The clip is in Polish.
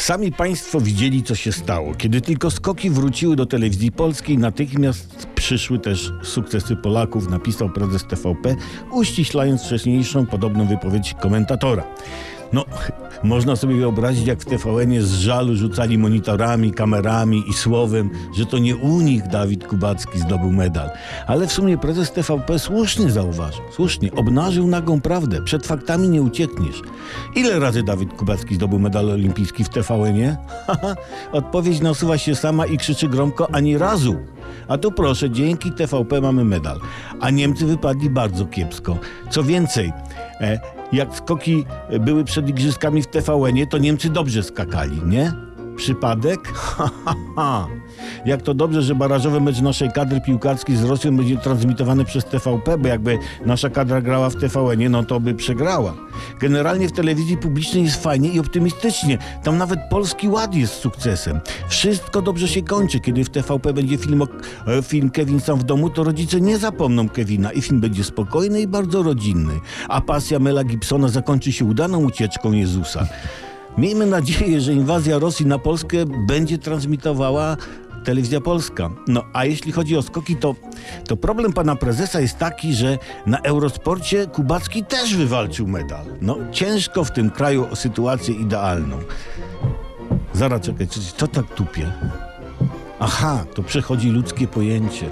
Sami Państwo widzieli, co się stało. Kiedy tylko skoki wróciły do telewizji polskiej, natychmiast przyszły też sukcesy Polaków, napisał prezes TVP, uściślając wcześniejszą podobną wypowiedź komentatora. No, można sobie wyobrazić, jak w TVN z żalu rzucali monitorami, kamerami i słowem, że to nie u nich Dawid Kubacki zdobył medal. Ale w sumie prezes TVP słusznie zauważył, słusznie, obnażył nagą prawdę. Przed faktami nie uciekniesz. Ile razy Dawid Kubacki zdobył medal olimpijski w? Haha, Odpowiedź nasuwa się sama i krzyczy gromko ani razu. A tu proszę, dzięki TVP mamy medal. A Niemcy wypadli bardzo kiepsko. Co więcej, e, jak skoki były przed igrzyskami w TVN-ie, to Niemcy dobrze skakali, nie? Przypadek? Ha, ha, ha. Jak to dobrze, że barażowy mecz naszej kadry piłkarskiej z Rosją będzie transmitowany przez TVP, bo jakby nasza kadra grała w TVN-ie, no to by przegrała. Generalnie w telewizji publicznej jest fajnie i optymistycznie. Tam nawet Polski Ład jest sukcesem. Wszystko dobrze się kończy. Kiedy w TVP będzie film, e, film Kevin sam w domu, to rodzice nie zapomną Kevina i film będzie spokojny i bardzo rodzinny. A pasja Mela Gibsona zakończy się udaną ucieczką Jezusa. Miejmy nadzieję, że inwazja Rosji na Polskę będzie transmitowała Telewizja Polska. No a jeśli chodzi o skoki, to, to problem pana prezesa jest taki, że na Eurosporcie Kubacki też wywalczył medal. No ciężko w tym kraju o sytuację idealną. Zaraz czekaj, co, tak tupie? Aha, to przechodzi ludzkie pojęcie.